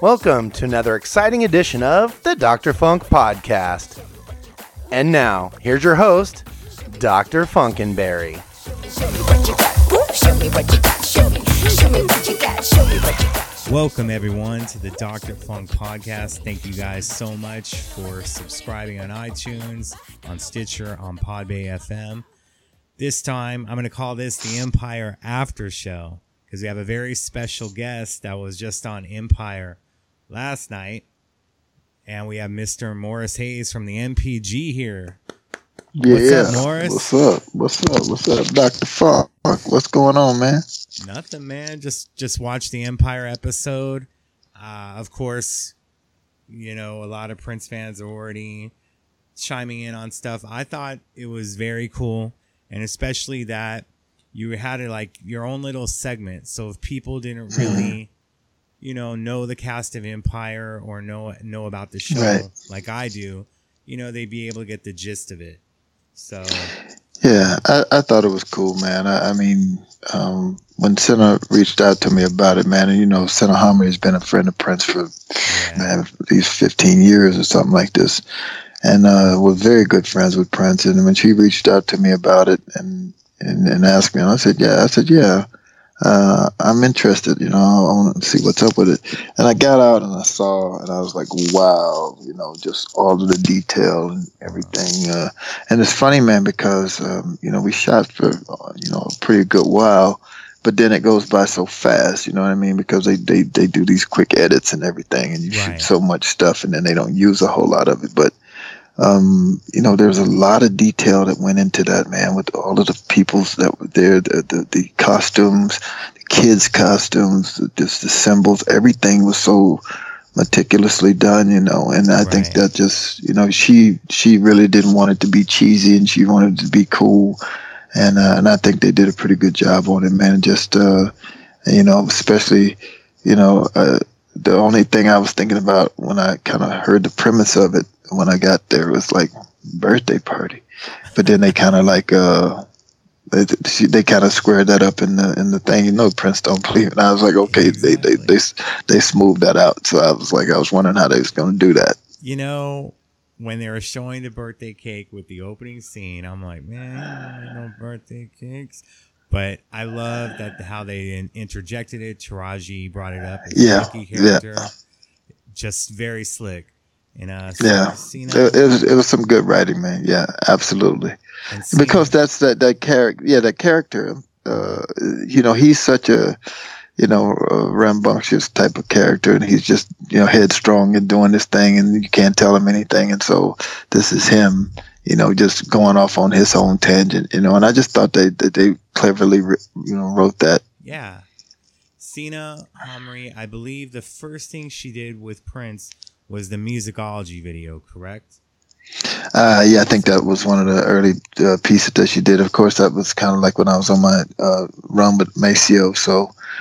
Welcome to another exciting edition of the Dr. Funk Podcast. And now, here's your host, Dr. Funkenberry. Welcome, everyone, to the Dr. Funk Podcast. Thank you guys so much for subscribing on iTunes, on Stitcher, on Podbay FM. This time, I'm going to call this the Empire After Show because we have a very special guest that was just on Empire last night. And we have Mr. Morris Hayes from the NPG here. Yeah. What's up, Morris? What's up? What's up? What's up, Dr. Funk? What's going on, man? Nothing, man. Just just watch the Empire episode. Uh, of course, you know a lot of Prince fans are already chiming in on stuff. I thought it was very cool, and especially that you had it like your own little segment. So if people didn't really, you know, know the cast of Empire or know know about the show Right. like I do, you know, they'd be able to get the gist of it. So Yeah, I, I thought it was cool, man. I, I mean, um, when Sanaa reached out to me about it, man, and you know, Sanaa Hamri has been a friend of Prince for yeah, man, at least 15 years or something like this. And uh, we're very good friends with Prince. And when she reached out to me about it and, and, and asked me, and I said, yeah, I said, yeah, uh, I'm interested. You know, I want to see what's up with it. And I got out and I saw, and I was like, wow, you know, just all of the detail and everything. Uh, and it's funny, man, because, um, you know, we shot for, uh, you know, a pretty good while. But then it goes by so fast, you know what I mean? Because they, they, they do these quick edits and everything, and you Right. shoot so much stuff, and then they don't use a whole lot of it. But um, you know, there's a lot of detail that went into that, man, with all of the peoples that were there, the the, the costumes, the kids' costumes, the, just the symbols, everything was so meticulously done, you know. And I think that just, you know, she she really didn't want it to be cheesy, and she wanted it to be cool. And uh, and I think they did a pretty good job on it, man. Just uh, you know, especially, you know, uh, the only thing I was thinking about when I kind of heard the premise of it when I got there it was like birthday party, but then they kind of like uh they, they kind of squared that up in the in the thing. You know, Prince don't believe, and I was like, okay, they, they they they smoothed that out. So I was like, I was wondering how they was gonna do that. you know, when they were showing the birthday cake with the opening scene, I'm like, man, no birthday cakes. But I love that how they interjected it. Taraji brought it up. Yeah, Mickey yeah. Just very slick. And uh, Yeah. It, it was it was some good writing, man. Yeah, absolutely. because that's that that character yeah that character uh you know he's such a you know a rambunctious type of character and he's just you know headstrong and doing this thing and you can't tell him anything and so this is him you know just going off on his own tangent you know and i just thought they that they cleverly you know wrote that yeah. Sanaa Hamri, I believe the first thing she did with Prince was the musicology video, correct? uh yeah i think that was one of the early uh, pieces that she did of course that was kind of like when i was on my uh run with maceo so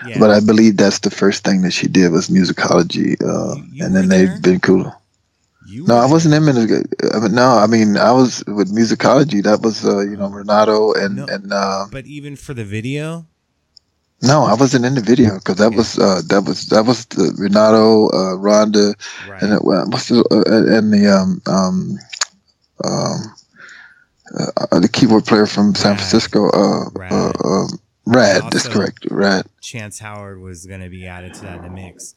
Yeah. But I believe that's the first thing that she did was musicology, uh, You- you and then they've been cool. you No, I wasn't in music. I mean, no, I mean I was with musicology. That was uh, you know Renato and No. and uh, But even for the video, no, I wasn't in the video because that was uh, that was that was the Renato, uh, Rhonda, right? and it, uh, what's the uh, and the um um um uh, the keyboard player from San Rad. Francisco. Uh, Rad. uh, um, Rad. That's correct. Rad. Chance Howard was going to be added to that in the mix.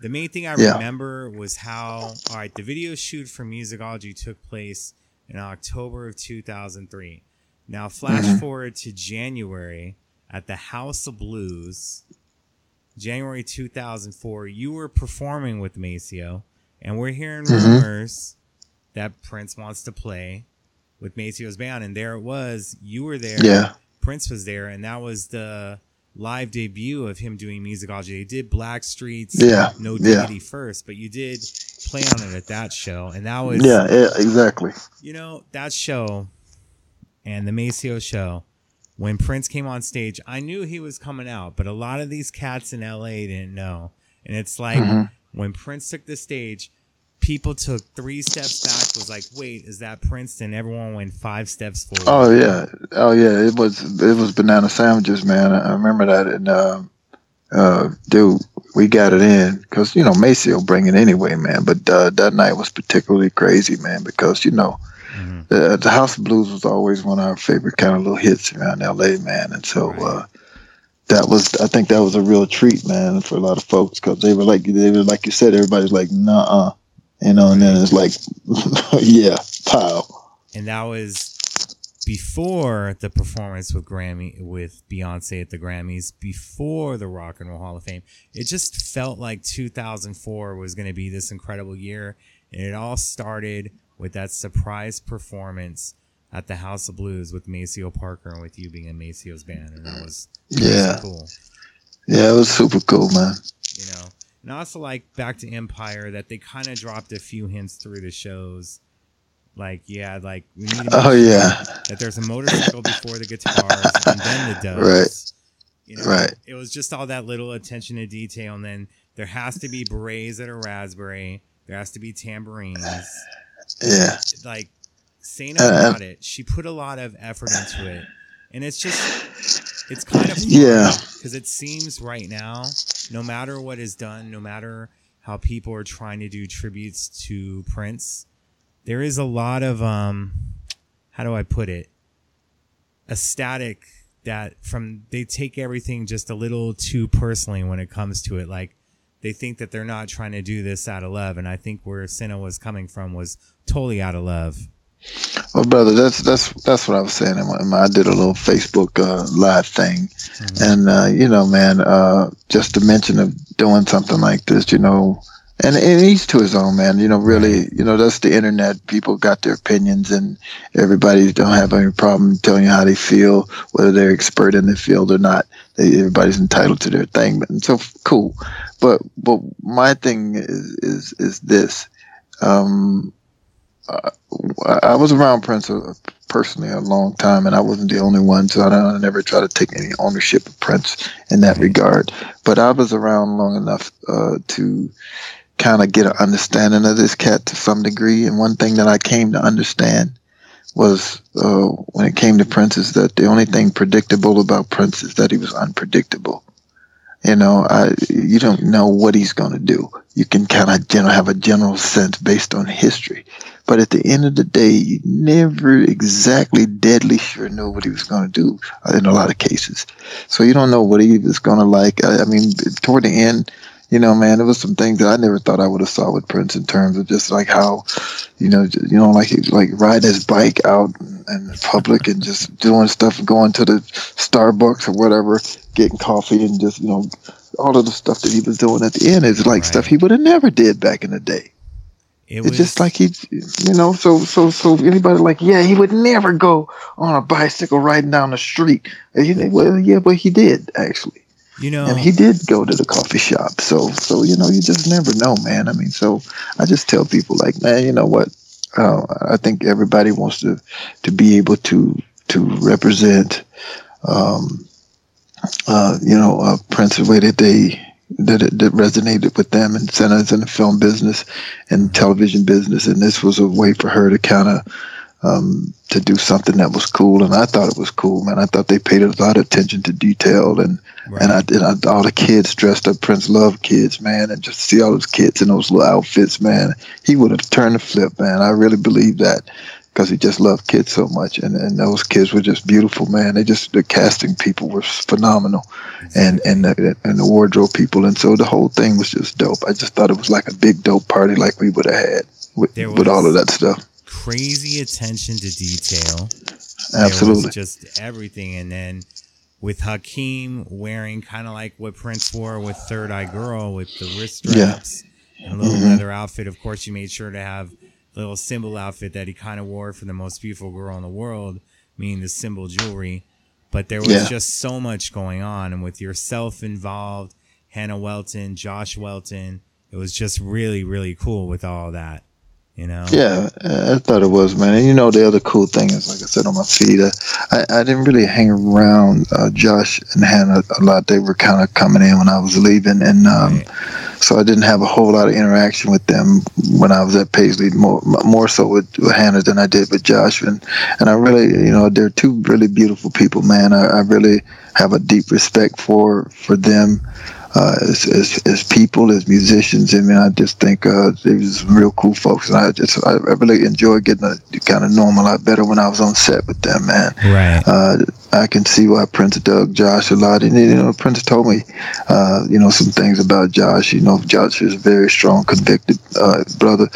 The main thing I Yeah. remember was how, all right, the video shoot for Musicology took place in October of 2003. Now, flash Mhm. forward to January at the House of Blues, January 2004. You were performing with Maceo, and we're hearing Mhm. rumors that Prince wants to play with Maceo's band. And there it was. You were there. Yeah. Prince was there, and that was the live debut of him doing musicology. They did Black Streets, Yeah, No yeah. First, but you did play on it at that show, and that was Yeah. Yeah. Exactly. you know that show and the Maceo show. When Prince came on stage, I knew he was coming out, but a lot of these cats in LA didn't know, and it's like Mhm. when Prince took the stage. People took three steps back. Was like, wait, is that Prince? And everyone went five steps forward. Oh yeah, oh yeah. It was it was banana sandwiches, man. I I remember that. And uh, uh, dude, we got it in because you know Macy will bring it anyway, man. But uh, that night was particularly crazy, man, because you know mm-hmm. the, the, House of Blues was always one of our favorite kind of little hits around L.A., man, and so. Right. Uh, that was, I think, that was a real treat, man, for a lot of folks because they were like, they were like you said, everybody's like, nah, uh, you know, and then it's like, yeah, pow. And that was before the performance with Grammy with Beyonce at the Grammys, before the Rock and Roll Hall of Fame. It just felt like 2004 was going to be this incredible year, and it all started with that surprise performance at the House of Blues with Maceo Parker and with you being in Maceo's band, and that was yeah cool. Yeah, it was super cool, man. You know, and also like back to Empire that they kind of dropped a few hints through the shows like, yeah, like we need to oh yeah, that there's a motorcycle before the guitars and then the doves. Right. You know, right. It was just all that little attention to detail, and then there has to be berets that are raspberry. There has to be tambourines. Yeah. Like saying about uh, it, she put a lot of effort into it, and it's just it's kind of yeah because it seems right now, no matter what is done, no matter how people are trying to do tributes to Prince, there is a lot of um how do I put it? A static that from they take everything just a little too personally when it comes to it. Like they think that they're not trying to do this out of love, and I think where Sanaa was coming from was totally out of love. Well, brother, that's that's that's what I was saying. I did a little Facebook uh, live thing, mm-hmm. and uh, you know, man, uh, just to mention of doing something like this, you know, and, and each to his own, man. You know, really, you know, that's the internet. People got their opinions, and everybody don't have any problem telling you how they feel, whether they're expert in the field or not. Everybody's entitled to their thing, and so cool. But but my thing is is is this. Um, uh, I was around Prince personally a long time, and I wasn't the only one, so I, I never try to take any ownership of Prince in that regard. But I was around long enough uh, to kind of get an understanding of this cat to some degree. And one thing that I came to understand was uh, when it came to Prince is that the only thing predictable about Prince is that he was unpredictable. You know, I, you don't know what he's going to do. You can kind of general, have a general sense based on history. But at the end of the day, you never exactly deadly sure know what he was going to do in a lot of cases. So you don't know what he was going to like. I, I mean, toward the end, you know, man, there was some things that I never thought I would have saw with Prince in terms of just like how, you know, you know, like like riding his bike out in public and just doing stuff, going to the Starbucks or whatever, getting coffee and just you know, all of the stuff that he was doing at the end is like right. stuff he would have never did back in the day. It it's just like he, you know, so so so anybody like, yeah, he would never go on a bicycle riding down the street. Well, yeah, but he did actually. You know, and he did go to the coffee shop. So, so you know, you just never know, man. I mean, so I just tell people like, man, you know what? Uh, I think everybody wants to to be able to to represent, um, uh, you know, uh, Prince the way that they that it that resonated with them and centers in the film business and television business, and this was a way for her to kind of um, to do something that was cool, and I thought it was cool, man. I thought they paid a lot of attention to detail, and right. and I did all the kids dressed up Prince Love kids, man, and just see all those kids in those little outfits, man. He would have turned the flip, man. I really believe that because he just loved kids so much, and, and those kids were just beautiful, man. They just the casting people were phenomenal, and and the, and the wardrobe people, and so the whole thing was just dope. I just thought it was like a big dope party, like we would have had with, with all of that stuff crazy attention to detail. Absolutely. just everything. And then with Hakeem wearing kind of like what Prince wore with Third Eye Girl with the wrist straps yeah. and a little mm-hmm. leather outfit. Of course, you made sure to have the little symbol outfit that he kind of wore for the most beautiful girl in the world, meaning the symbol jewelry. But there was yeah. just so much going on. And with yourself involved, Hannah Welton, Josh Welton, it was just really, really cool with all that you know? Yeah, I thought it was, man. And you know, the other cool thing is, like I said on my feed, uh, I, I didn't really hang around uh, Josh and Hannah a lot. They were kind of coming in when I was leaving, and um, right. so I didn't have a whole lot of interaction with them when I was at Paisley. More, more so with, with Hannah than I did with Josh, and and I really, you know, they're two really beautiful people, man. I, I really have a deep respect for for them. Uh, as, as, as people, as musicians. I mean, I just think uh, they was some real cool folks, and I just I, I really enjoyed getting to kind of know them a lot better when I was on set with them, man. Right. Uh, I can see why Prince dug Josh a lot, and you know, Prince told me, uh, you know, some things about Josh. You know, Josh is a very strong, convicted uh, brother,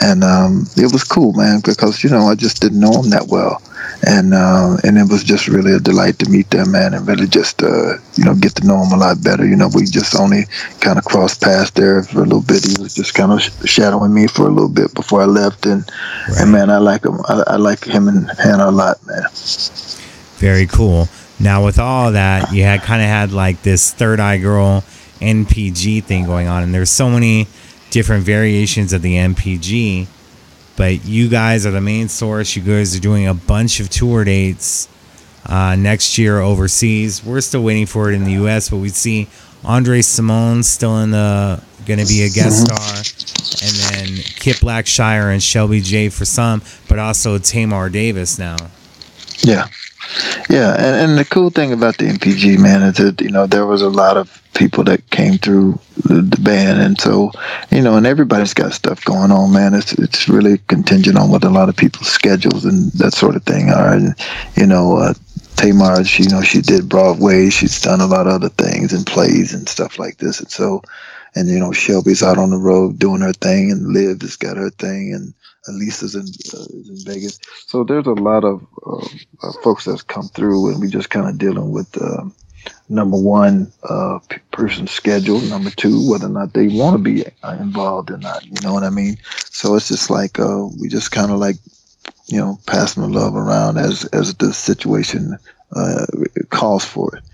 and um, it was cool, man, because you know I just didn't know him that well and uh, and it was just really a delight to meet them, man, and really just uh, you know get to know him a lot better. You know, we just only kind of crossed paths there for a little bit. He was just kind of shadowing me for a little bit before I left, and right. and man, I like him. I, I like him and Hannah a lot, man. Very cool. Now with all that, you had kind of had like this Third Eye Girl NPG thing going on, and there's so many different variations of the NPG but you guys are the main source. You guys are doing a bunch of tour dates uh, next year overseas. We're still waiting for it in the U.S., but we see Andre Cymone still in the going to be a guest mm-hmm. star, and then Kip Blackshire and Shelby J for some, but also Tamar Davis now. Yeah, yeah, and, and the cool thing about the NPG, man is that you know there was a lot of people that came through the, the, band, and so you know, and everybody's got stuff going on, man. It's it's really contingent on what a lot of people's schedules and that sort of thing are. And, you know, uh, Tamar, she you know she did Broadway, she's done a lot of other things and plays and stuff like this, and so, and you know, Shelby's out on the road doing her thing, and Liv has got her thing, and Elisa's in, uh, in Vegas. So there's a lot of uh, uh, folks that's come through, and we just kind of dealing with um, number one, uh, p- person's schedule. Number two, whether or not they want to be uh, involved or not. You know what I mean? So it's just like uh, we just kind of like you know passing the love around as as the situation calls for it.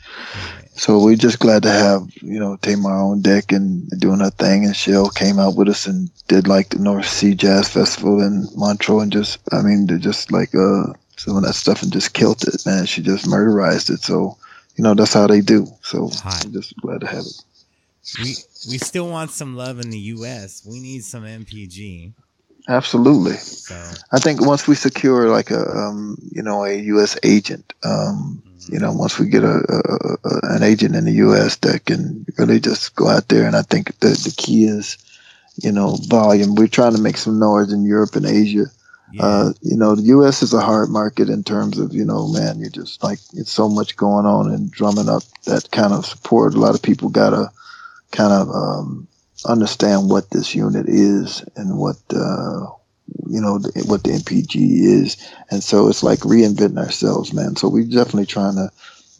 So we're just glad to have, you know, Tamar on deck and doing her thing. And Shell came out with us and did like the North Sea Jazz Festival in Montreux and just, I mean, they just like uh, some of that stuff and just killed it, man. She just murderized it. So, you know, that's how they do. So. I'm just glad to have it. We we still want some love in the U.S. We need some NPG. Absolutely. So. I think once we secure like a um, you know a U.S. agent, um, you know, once we get a, a, a, an agent in the U.S. that can really just go out there, and I think the the key is, you know, volume. We're trying to make some noise in Europe and Asia. Yeah. Uh, you know, the U.S. is a hard market in terms of, you know, man, you're just like it's so much going on and drumming up that kind of support. A lot of people gotta kind of um, understand what this unit is and what uh, you know the, what the NPG is, and so it's like reinventing ourselves, man. So we're definitely trying to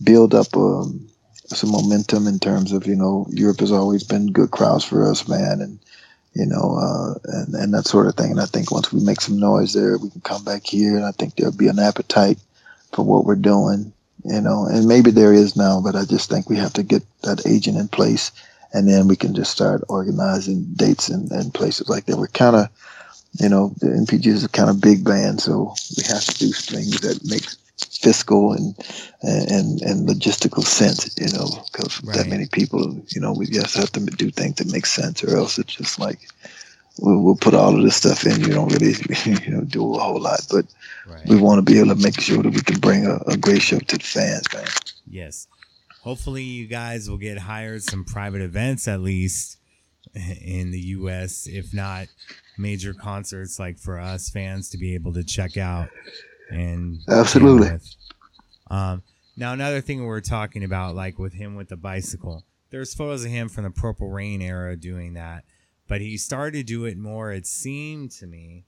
build up um, some momentum in terms of you know Europe has always been good crowds for us, man, and you know uh, and and that sort of thing. And I think once we make some noise there, we can come back here, and I think there'll be an appetite for what we're doing, you know. And maybe there is now, but I just think we have to get that agent in place. And then we can just start organizing dates and, and places like that. We're kind of you know, the NPG is a kind of big band, so we have to do things that make fiscal and and and logistical sense, you know, because right. that many people, you know, we just have to do things that make sense, or else it's just like we'll, we'll put all of this stuff in. You don't really, you know, do a whole lot, but right. we want to be able to make sure that we can bring a, a great show to the fans, man. Yes. Hopefully, you guys will get hired some private events at least in the U.S. If not, major concerts like for us fans to be able to check out and absolutely. Um, now another thing we are talking about, like with him with the bicycle, there's photos of him from the Purple Rain era doing that, but he started to do it more. It seemed to me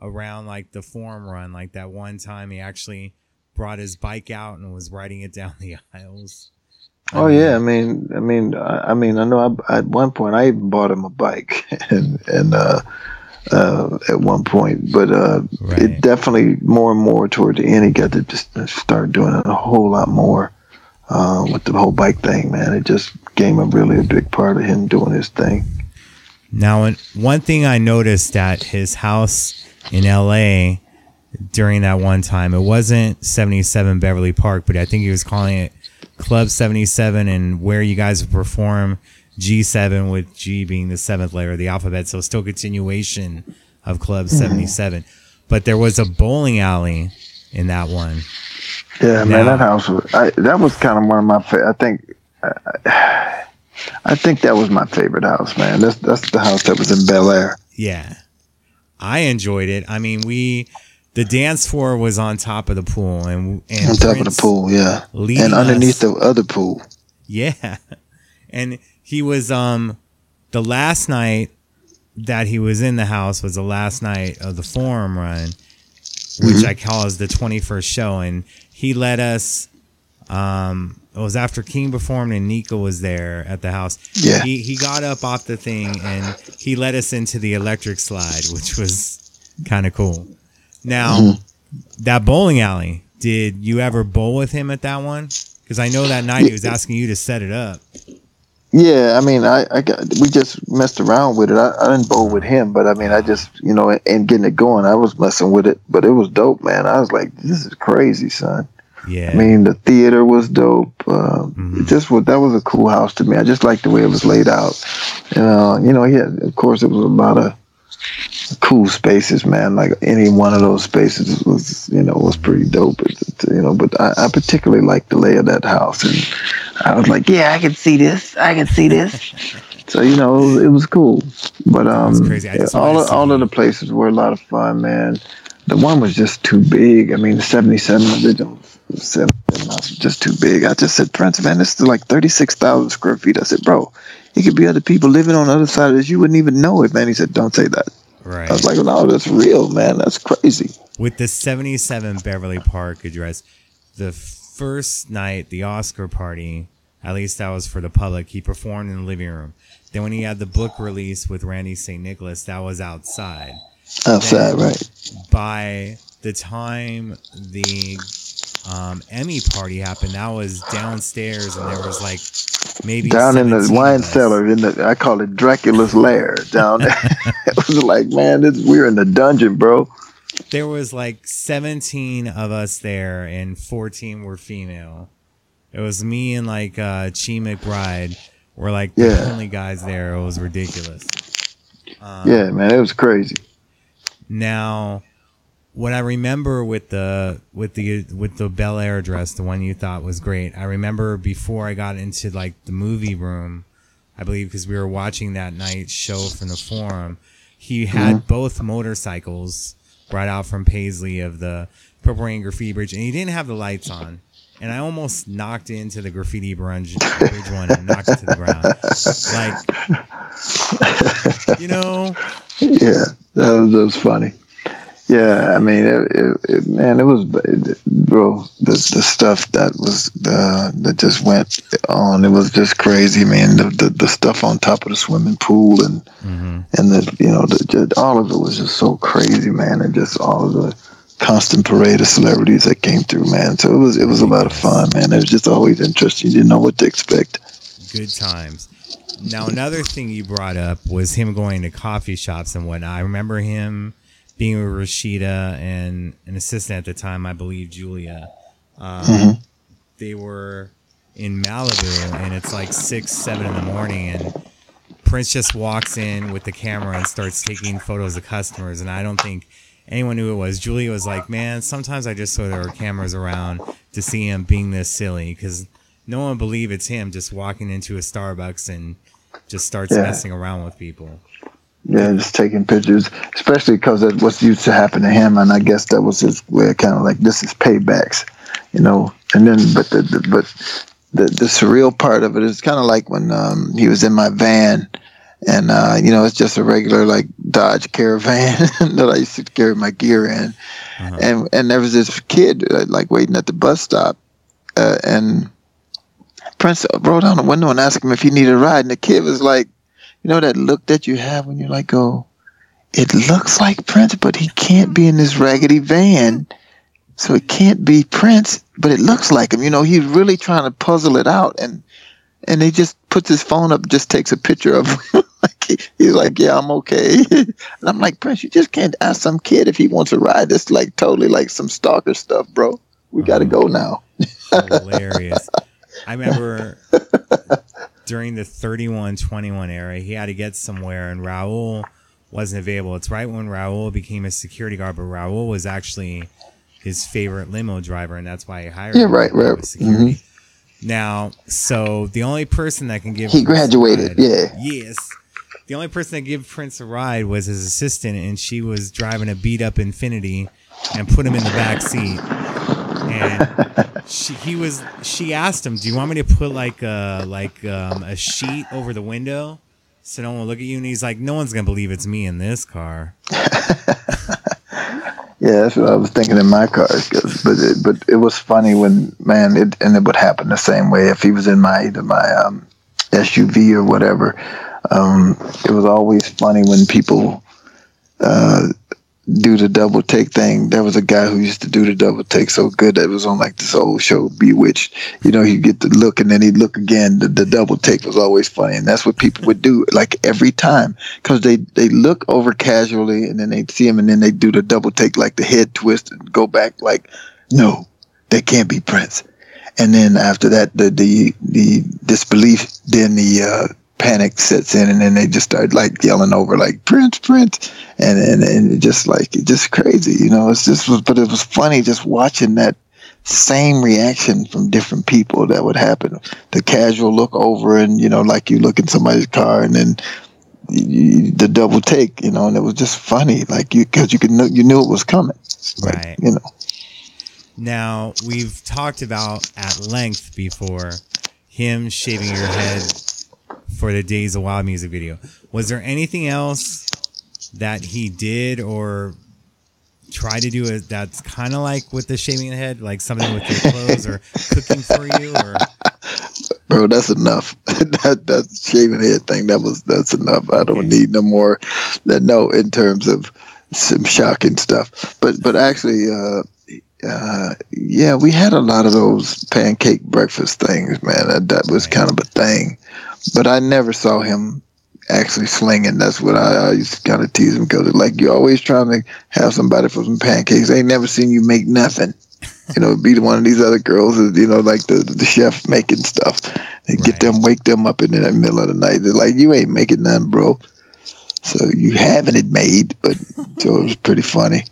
around like the Forum Run, like that one time he actually brought his bike out and was riding it down the aisles. Oh yeah, I mean, I mean, I, I mean, I know I, at one point I even bought him a bike, and and uh, uh, at one point, but uh, right. it definitely more and more toward the end, he got to just start doing it a whole lot more uh, with the whole bike thing. Man, it just became a really a big part of him doing his thing. Now, one thing I noticed at his house in L.A. during that one time, it wasn't 77 Beverly Park, but I think he was calling it Club 77, and where you guys perform G7 with G being the seventh layer of the alphabet. So still continuation of Club mm-hmm. 77. But there was a bowling alley in that one. Yeah, now, man, that house was, I, that was kind of one of my favorite. I think, uh, I think that was my favorite house, man. That's that's the house that was in Bel Air. Yeah. I enjoyed it. I mean, we the dance floor was on top of the pool and, and on top of the pool, yeah, and underneath us- the other pool. Yeah. And he was um the last night that he was in the house was the last night of the forum run, which Mm-hmm. I call as the 21st show and he let us um it was after King performed and Nika was there at the house. Yeah. He he got up off the thing and he led us into the electric slide, which was kind of cool. Now, Mm-hmm. that bowling alley, did you ever bowl with him at that one? Because I know that night he was asking you to set it up. Yeah, I mean, I, I got we just messed around with it. I, I didn't bowl with him, but I mean, I just you know, and getting it going, I was messing with it. But it was dope, man. I was like, this is crazy, son. Yeah. I mean, the theater was dope. Uh, Mhm. Just was that was a cool house to me. I just liked the way it was laid out. And, uh, you know, yeah, of course, it was about a lot of cool spaces, man. Like any one of those spaces was, you know, was pretty dope. It- you know, but I, I particularly liked the lay of that house, and I was like, yeah, I can see this. I can see this. so you know, it was, it was cool. But um, That's crazy. I just all of, all of the places were a lot of fun, man. The one was just too big. I mean, the 77 original 77 house was just too big. I just said, Prince, man, this is like 36,000 square feet. I said, bro, it could be other people living on the other side of this. You wouldn't even know it, man. He said, don't say that. Right. I was like, no, that's real, man. That's crazy. With the 77 Beverly Park address, the first night, the Oscar party, at least that was for the public, he performed in the living room. Then when he had the book release with Randee St. Nicholas, that was outside. Outside, right? by the time the um, Emmy party happened, that was downstairs, and there was like maybe Down in the wine cellar, in the I call it Dracula's lair. Down there, it was like, man, this, we're in the dungeon, bro. There was like 17 of us there, and 14 were female. It was me and like uh, Chi McBride were like the only guys there. It was ridiculous. Um, Yeah, man, it was crazy. Now, what I remember with the with the with the Bel Air dress, the one you thought was great. I remember before I got into like the movie room, I believe because we were watching that night show from the forum. He had mm-hmm. both motorcycles brought out from Paisley of the Purple Rain Graffiti Bridge, and he didn't have the lights on. And I almost knocked into the graffiti bridge, bridge one and knocked it to the ground. Like, you know, Yeah, that was, that was funny. Yeah, I mean, it, it, it, man, it was, bro. The the stuff that was the that just went on. It was just crazy, man. The the, the stuff on top of the swimming pool and Mhm. and the you know the just, all of it was just so crazy, man. And just all of the constant parade of celebrities that came through, man. So it was it was a lot of fun, man. It was just always interesting. You didn't know what to expect. good times. Now, another thing you brought up was him going to coffee shops and whatnot. I remember him being with Rashida and an assistant at the time, I believe Julia. Um, They were in Malibu, and it's like six, seven in the morning, and Prince just walks in with the camera and starts taking photos of customers. And I don't think anyone knew it was. Julia was like, "Man, sometimes I just saw there were cameras around to see him being this silly because no one believe it's him just walking into a Starbucks and just starts Yeah. messing around with people." Yeah, just taking pictures, especially because of what's used to happen to him, and I guess that was his way, kind of like this is paybacks, you know. And then, but the, the but the the surreal part of it is kind of like when um, he was in my van, and uh, you know it's just a regular like Dodge Caravan that I used to carry my gear in, Uh-huh. and and there was this kid uh, like waiting at the bus stop, uh, and Prince rolled down the window and asked him if he needed a ride, and the kid was like, you know that look that you have when you're like, oh, it looks like Prince, but he can't be in this raggedy van. So it can't be Prince, but it looks like him. You know, he's really trying to puzzle it out, and and he just puts his phone up, just takes a picture of him. like he, he's like, yeah, I'm okay. and I'm like, Prince, you just can't ask some kid if he wants a ride. That's like totally like some stalker stuff, bro. We got to oh, go now. hilarious. I remember during the 31 21 era, he had to get somewhere, and Raul wasn't available. It's right when Raul became a security guard, but Raul was actually his favorite limo driver, and that's why he hired Yeah, him right, to go right. Mm-hmm. Now, so the only person that can give He Prince a graduated, ride- yeah. Yes. The only person that gave Prince a ride was his assistant, and she was driving a beat up Infiniti and put him in the back seat. And she, he was. She asked him, "Do you want me to put like a like um, a sheet over the window so no one will look at you?" And he's like, "No one's gonna believe it's me in this car." Yeah, that's what I was thinking in my car. 'cause- But it, but it was funny when man, it and it would happen the same way if he was in my either my um, SUV or whatever. Um, it was always funny when people uh, do the double take thing. There was a guy who used to do the double take so good that it was on like this old show, Bewitched. You know, he'd get the look and then he'd look again. The, the double take was always funny, and that's what people would do like every time because they they look over casually and then they'd see him and then they'd do the double take like the head twist and go back like, no, that can't be Prince. And then after that, the the the disbelief, then the uh, panic sets in, and then they just start like yelling over like Prince, Prince, and and and just like just crazy, you know. It's just was, but it was funny just watching that same reaction from different people that would happen. The casual look over, and you know, like you look in somebody's car, and then the double take, you know, and it was just funny, like you because you could know you knew it was coming, Like, Right. You know. Now, we've talked about at length before him shaving your head for the Days of Wild music video. Was there anything else that he did or tried to do it that's kind of like with the shaving the head, like something with your clothes or cooking for you or bro. That's enough. that that shaving head thing. That was that's enough. I don't Okay. need no more. That no, in terms of some shocking stuff. But but actually, uh, uh, yeah, we had a lot of those pancake breakfast things, man. That that was kind of a thing. But I never saw him actually slinging. That's what I, I used to kind of tease him because like you're always trying to have somebody for some pancakes. I ain't never seen you make nothing. You know, be one of these other girls, you know, like the the chef making stuff. They get them, wake them up in the middle of the night. They're like, you ain't making nothing, bro. So you having it made, but so it was pretty funny.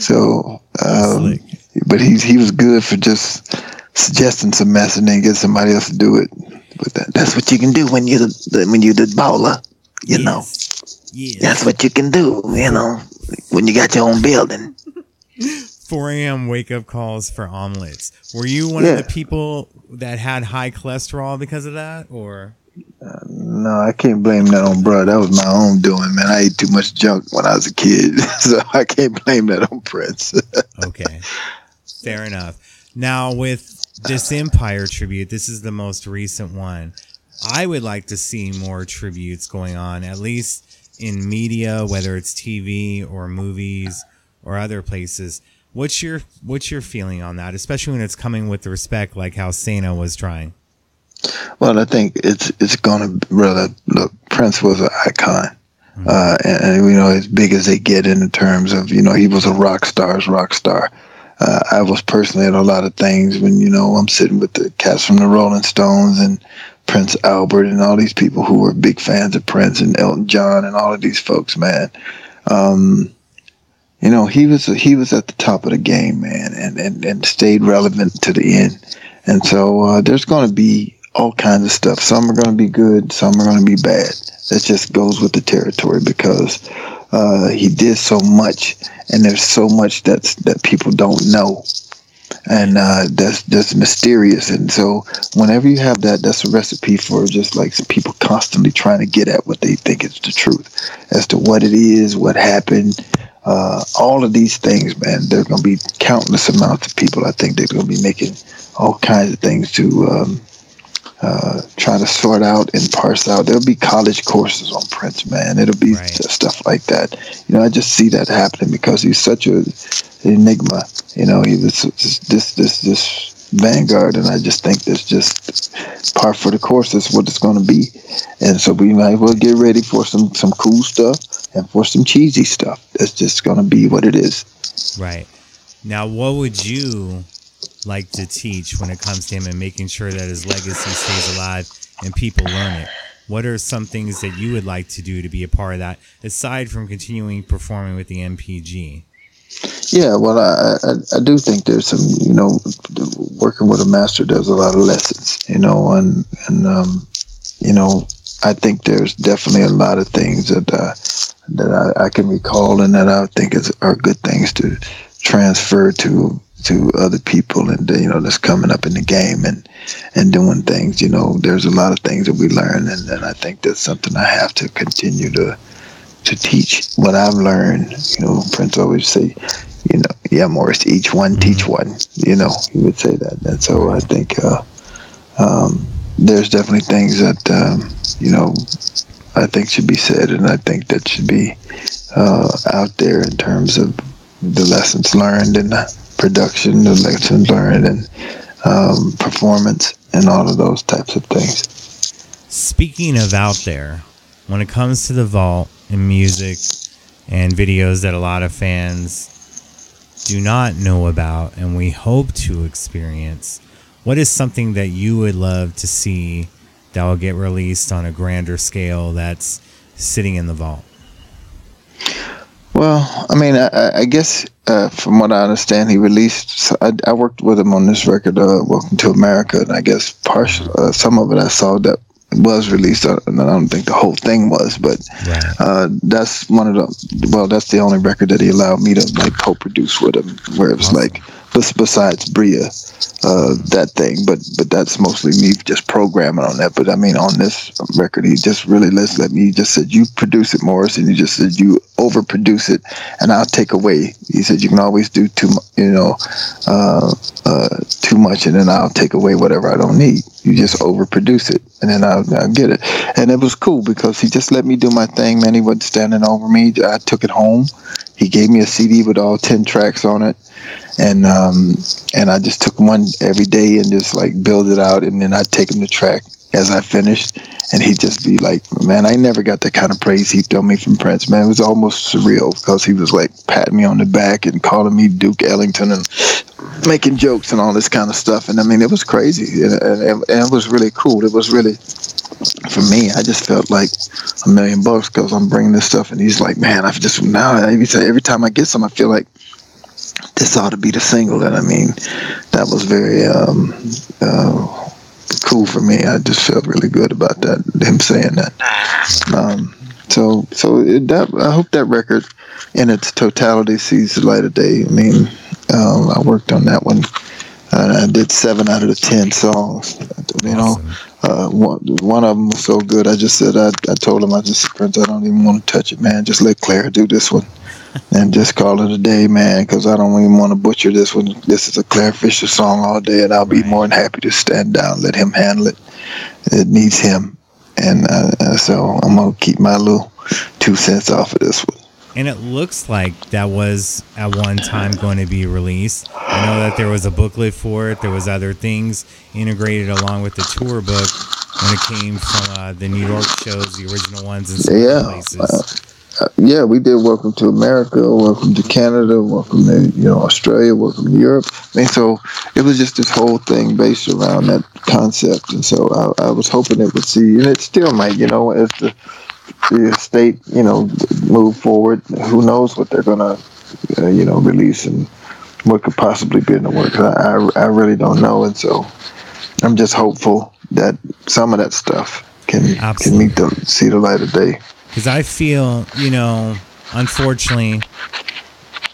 So, um, but he's he was good for just suggesting some mess and then get somebody else to do it. But that, that's what you can do when you're the, when you're the bowler. You know, Yes. Yes. that's what you can do. You know, when you got your own building. 4 a.m. wake up calls for omelets. Were you one Yeah. of the people that had high cholesterol because of that, or uh, No, I can't blame that on bro. That was my own doing, man. I ate too much junk when I was a kid, so I can't blame that on Prince. okay, fair enough. Now with this Empire tribute, this is the most recent one. I would like to see more tributes going on, at least in media, whether it's TV or movies or other places. What's your what's your feeling on that, especially when it's coming with the respect, like how Sanaa was trying? Well, I think it's it's gonna rather look. Prince was an icon, uh, and, and you know as big as they get in terms of you know he was a rock star's rock star. Uh, I was personally at a lot of things when you know I'm sitting with the cats from the Rolling Stones and Prince Albert and all these people who were big fans of Prince and Elton John and all of these folks, man. Um, you know he was he was at the top of the game, man, and and, and stayed relevant to the end. And so uh, there's going to be all kinds of stuff. Some are going to be good, some are going to be bad. That just goes with the territory because uh, he did so much, and there's so much that's that people don't know, and uh, that's that's mysterious. And so whenever you have that, that's a recipe for just like people constantly trying to get at what they think is the truth as to what it is, what happened. Uh, all of these things, man, there's going to be countless amounts of people. I think they're going to be making all kinds of things to um, uh, try to sort out and parse out. There'll be college courses on Prince, man. It'll be Right. stuff like that. You know, I just see that happening because he's such a enigma. You know, he was this this this vanguard, and I just think that's just par for the course. That's what it's going to be. And so we might as well get ready for some some cool stuff and for some cheesy stuff. That's just going to be what it is. Right. Now, what would you like to teach when it comes to him and making sure that his legacy stays alive and people learn it? What are some things that you would like to do to be a part of that, aside from continuing performing with the NPG? Yeah, well, I, I, I do think there's some, you know, working with a master does a lot of lessons, you know, and and um, you know, I think there's definitely a lot of things that uh, that I, I can recall and that I think is are good things to transfer to to other people and you know that's coming up in the game and and doing things you know there's a lot of things that we learn and, and i think that's something i have to continue to to teach what i've learned you know prince always say you know yeah morris each one mm-hmm. teach one you know he would say that and so i think uh, um, there's definitely things that um, you know i think should be said and i think that should be uh, out there in terms of the lessons learned and production, the lessons learned, and um, performance, and all of those types of things. Speaking of out there, when it comes to the vault and music and videos that a lot of fans do not know about and we hope to experience, what is something that you would love to see that will get released on a grander scale that's sitting in the vault? Well, I mean, I, I guess uh, from what I understand, he released. I, I, worked with him on this record, uh, "Welcome to America," and I guess partial, uh, some of it I saw that was released. And I don't think the whole thing was, but right. Uh, that's one of the. Well, that's the only record that he allowed me to like co-produce with him, where it was awesome. like besides Bria, uh, that thing. But but that's mostly me just programming on that. But I mean, on this record, he just really let let me. He just said you produce it, Morris, and he just said you overproduce it, and I'll take away. He said you can always do too you know uh, uh, too much, and then I'll take away whatever I don't need. You just overproduce it, and then I'll, I'll get it. And it was cool because he just let me do my thing. Man, he wasn't standing over me. I took it home. He gave me a CD with all ten tracks on it and um, and I just took one every day and just like build it out, and then I'd take him to track as I finished, and he'd just be like, "Man, I never got that kind of praise he threw me from Prince. Man, it was almost surreal because he was like patting me on the back and calling me Duke Ellington and making jokes and all this kind of stuff. And I mean, it was crazy, and, and, and it was really cool. It was really for me, I just felt like a million bucks because I'm bringing this stuff, and he's like, "Man, I've just now every every time I get some, I feel like this ought to be the single. And I mean, that was very um, uh, cool for me. I just felt really good about that, him saying that. Um, so, so it, that I hope that record, in its totality, sees the light of day. I mean, um, I worked on that one. And I did seven out of the ten songs. You know, uh, one, one of them was so good. I just said I, I told him I just Prince I don't even want to touch it, man. Just let Clare do this one and just call it a day, man, because I don't even want to butcher this one. This is a Clare Fischer song all day, and I'll be right. more than happy to stand down, let him handle it. It needs him, and uh, uh, so I'm gonna keep my little two cents off of this one. And it looks like that was at one time going to be released. I know that there was a booklet for it. There was other things integrated along with the tour book when it came from uh, the New York shows, the original ones, and some yeah. places. Uh, uh, yeah, we did Welcome to America, Welcome to Canada, Welcome to you know Australia, Welcome to Europe. I mean, so it was just this whole thing based around that concept, and so I, I was hoping it would see, and it still might, you know, as the, the state, you know, move forward. Who knows what they're gonna, uh, you know, release and what could possibly be in the works. I, I, I really don't know, and so I'm just hopeful that some of that stuff can Absolutely. can meet the see the light of day because I feel, you know, unfortunately,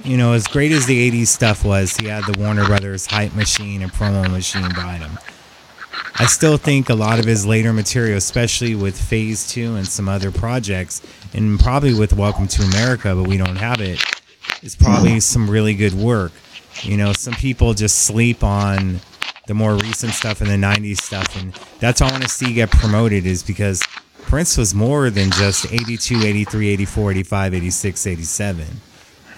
you know, as great as the 80s stuff was, he had the Warner Brothers hype machine and promo machine behind him. I still think a lot of his later material, especially with Phase 2 and some other projects, and probably with Welcome to America, but we don't have it, is probably some really good work. You know, some people just sleep on the more recent stuff and the 90s stuff, and that's all I want to see get promoted is because Prince was more than just 82, 83, 84, 85, 86, 87.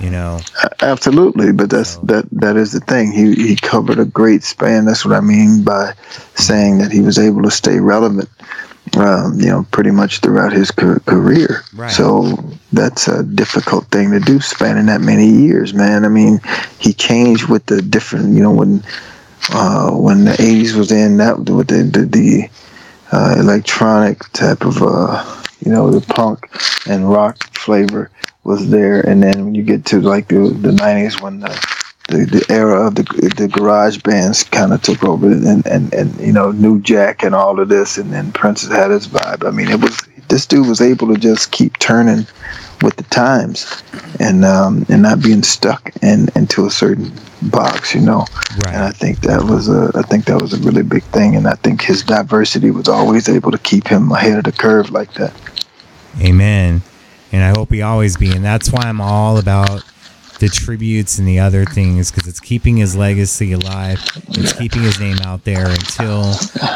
You know, absolutely, but that's so. that that is the thing. He he covered a great span. That's what I mean by saying that he was able to stay relevant. Um, you know, pretty much throughout his career. Right. So that's a difficult thing to do, spanning that many years, man. I mean, he changed with the different. You know, when uh, when the '80s was in, that with the the, the uh, electronic type of uh, you know the punk and rock flavor was there, and then when you get to like the the '90s when the the, the era of the the garage bands kind of took over, and, and and you know New Jack and all of this, and then Prince had his vibe. I mean, it was this dude was able to just keep turning with the times, and um, and not being stuck in into a certain box, you know. Right. And I think that was a I think that was a really big thing, and I think his diversity was always able to keep him ahead of the curve like that. Amen. And I hope he always be. And that's why I'm all about the tributes and the other things because it's keeping his legacy alive. It's keeping his name out there until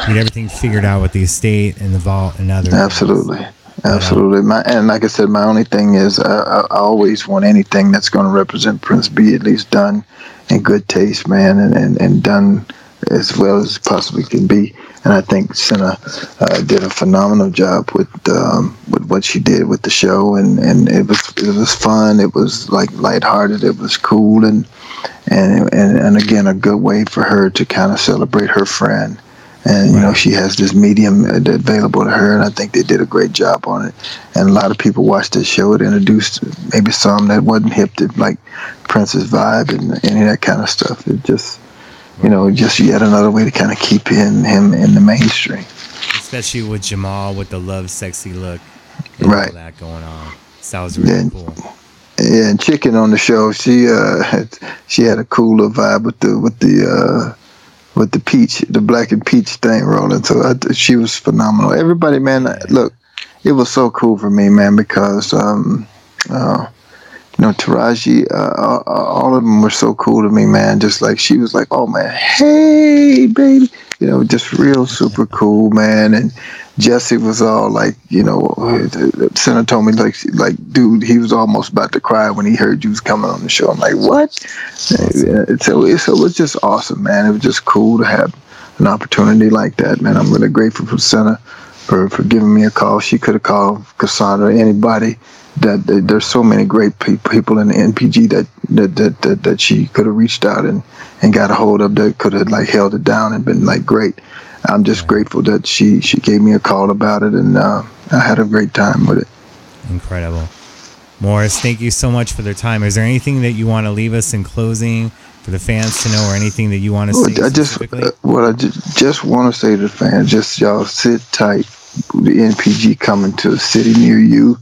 get everything figured out with the estate and the vault and other. things. Absolutely. My and like I said, my only thing is I, I, I always want anything that's going to represent Prince be at least done in good taste, man, and, and, and done as well as possibly can be. And I think Sanaa uh, did a phenomenal job with um, with what she did with the show, and, and it was it was fun. It was like lighthearted. It was cool, and and and, and again a good way for her to kind of celebrate her friend and you know she has this medium available to her and i think they did a great job on it and a lot of people watched the show it introduced maybe some that wasn't hip to like prince's vibe and any of that kind of stuff it just you know just yet another way to kind of keep him him in the mainstream Especially with Jamal with the Lovesexy look. And Right. All that going on. So that was really Yeah. cool. Yeah, and Chicken on the show, she uh had, she had a cooler vibe with the with the uh with the peach, the black and peach thing rolling. So I, she was phenomenal. Everybody, man, look, it was so cool for me, man, because um uh you know Taraji, uh, all, all of them were so cool to me, man. Just like she was like, oh man, hey baby, you know, just real super cool, man, and. Jussie was all like, you know, Senator told me like, like, dude, he was almost about to cry when he heard you was coming on the show. I'm like, what? And So, it, so it was just awesome, man. It was just cool to have an opportunity like that, man. I'm really grateful for Sanaa for, for giving me a call. She could have called Cassandra, anybody. That, that there's so many great pe- people in the NPG that that, that, that, that she could have reached out and, and got a hold of that could have like held it down and been like great. I'm just grateful that she she gave me a call about it and uh, I had a great time with it. Incredible. Morris, thank you so much for their time. Is there anything that you want to leave us in closing for the fans to know or anything that you want to say Well, I just uh, what I just, just want to say to the fans, just y'all sit tight. The NPG coming to a city near you.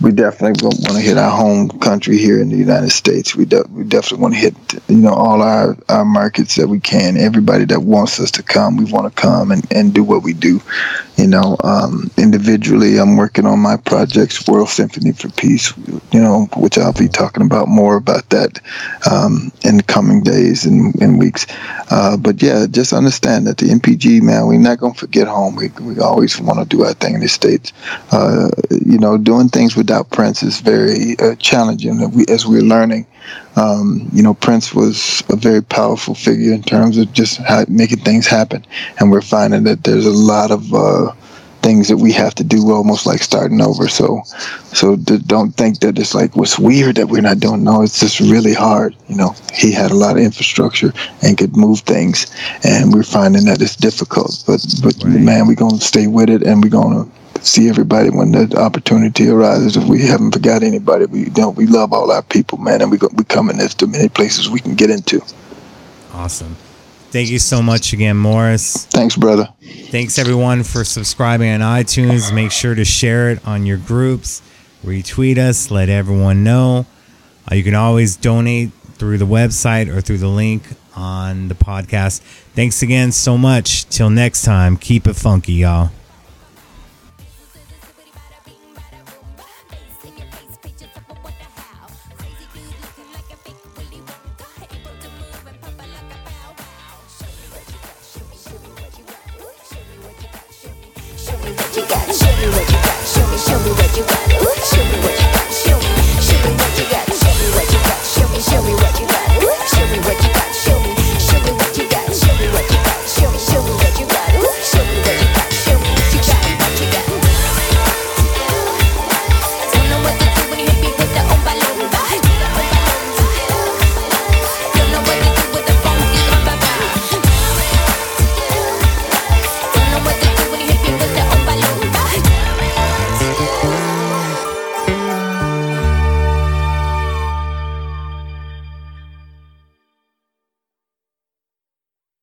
We definitely want to hit our home country here in the United States. We, de- we definitely want to hit you know all our, our markets that we can. Everybody that wants us to come, we want to come and, and do what we do. You know, um, individually, I'm working on my projects, World Symphony for Peace. You know, which I'll be talking about more about that um, in the coming days and, and weeks. Uh, but yeah, just understand that the NPG man, we're not gonna forget home. We we always want to do our thing in the states. Uh, you know, doing things without Prince is very uh, challenging. as we're learning. Um, you know, Prince was a very powerful figure in terms of just making things happen, and we're finding that there's a lot of uh, things that we have to do, almost like starting over. So, so d- don't think that it's like what's weird that we're not doing. No, it's just really hard. You know, he had a lot of infrastructure and could move things, and we're finding that it's difficult. But but Right. man, we're gonna stay with it, and we're gonna see everybody when the opportunity arises. If we haven't forgot anybody, we you know we love all our people, man, and we go, we come in as many places we can get into. Awesome. Thank you so much again, Morris. Thanks, brother. Thanks everyone for subscribing on iTunes. Make sure to share it on your groups, retweet us, let everyone know. Uh, you can always donate through the website or through the link on the podcast. Thanks again so much. Till next time, keep it funky, y'all.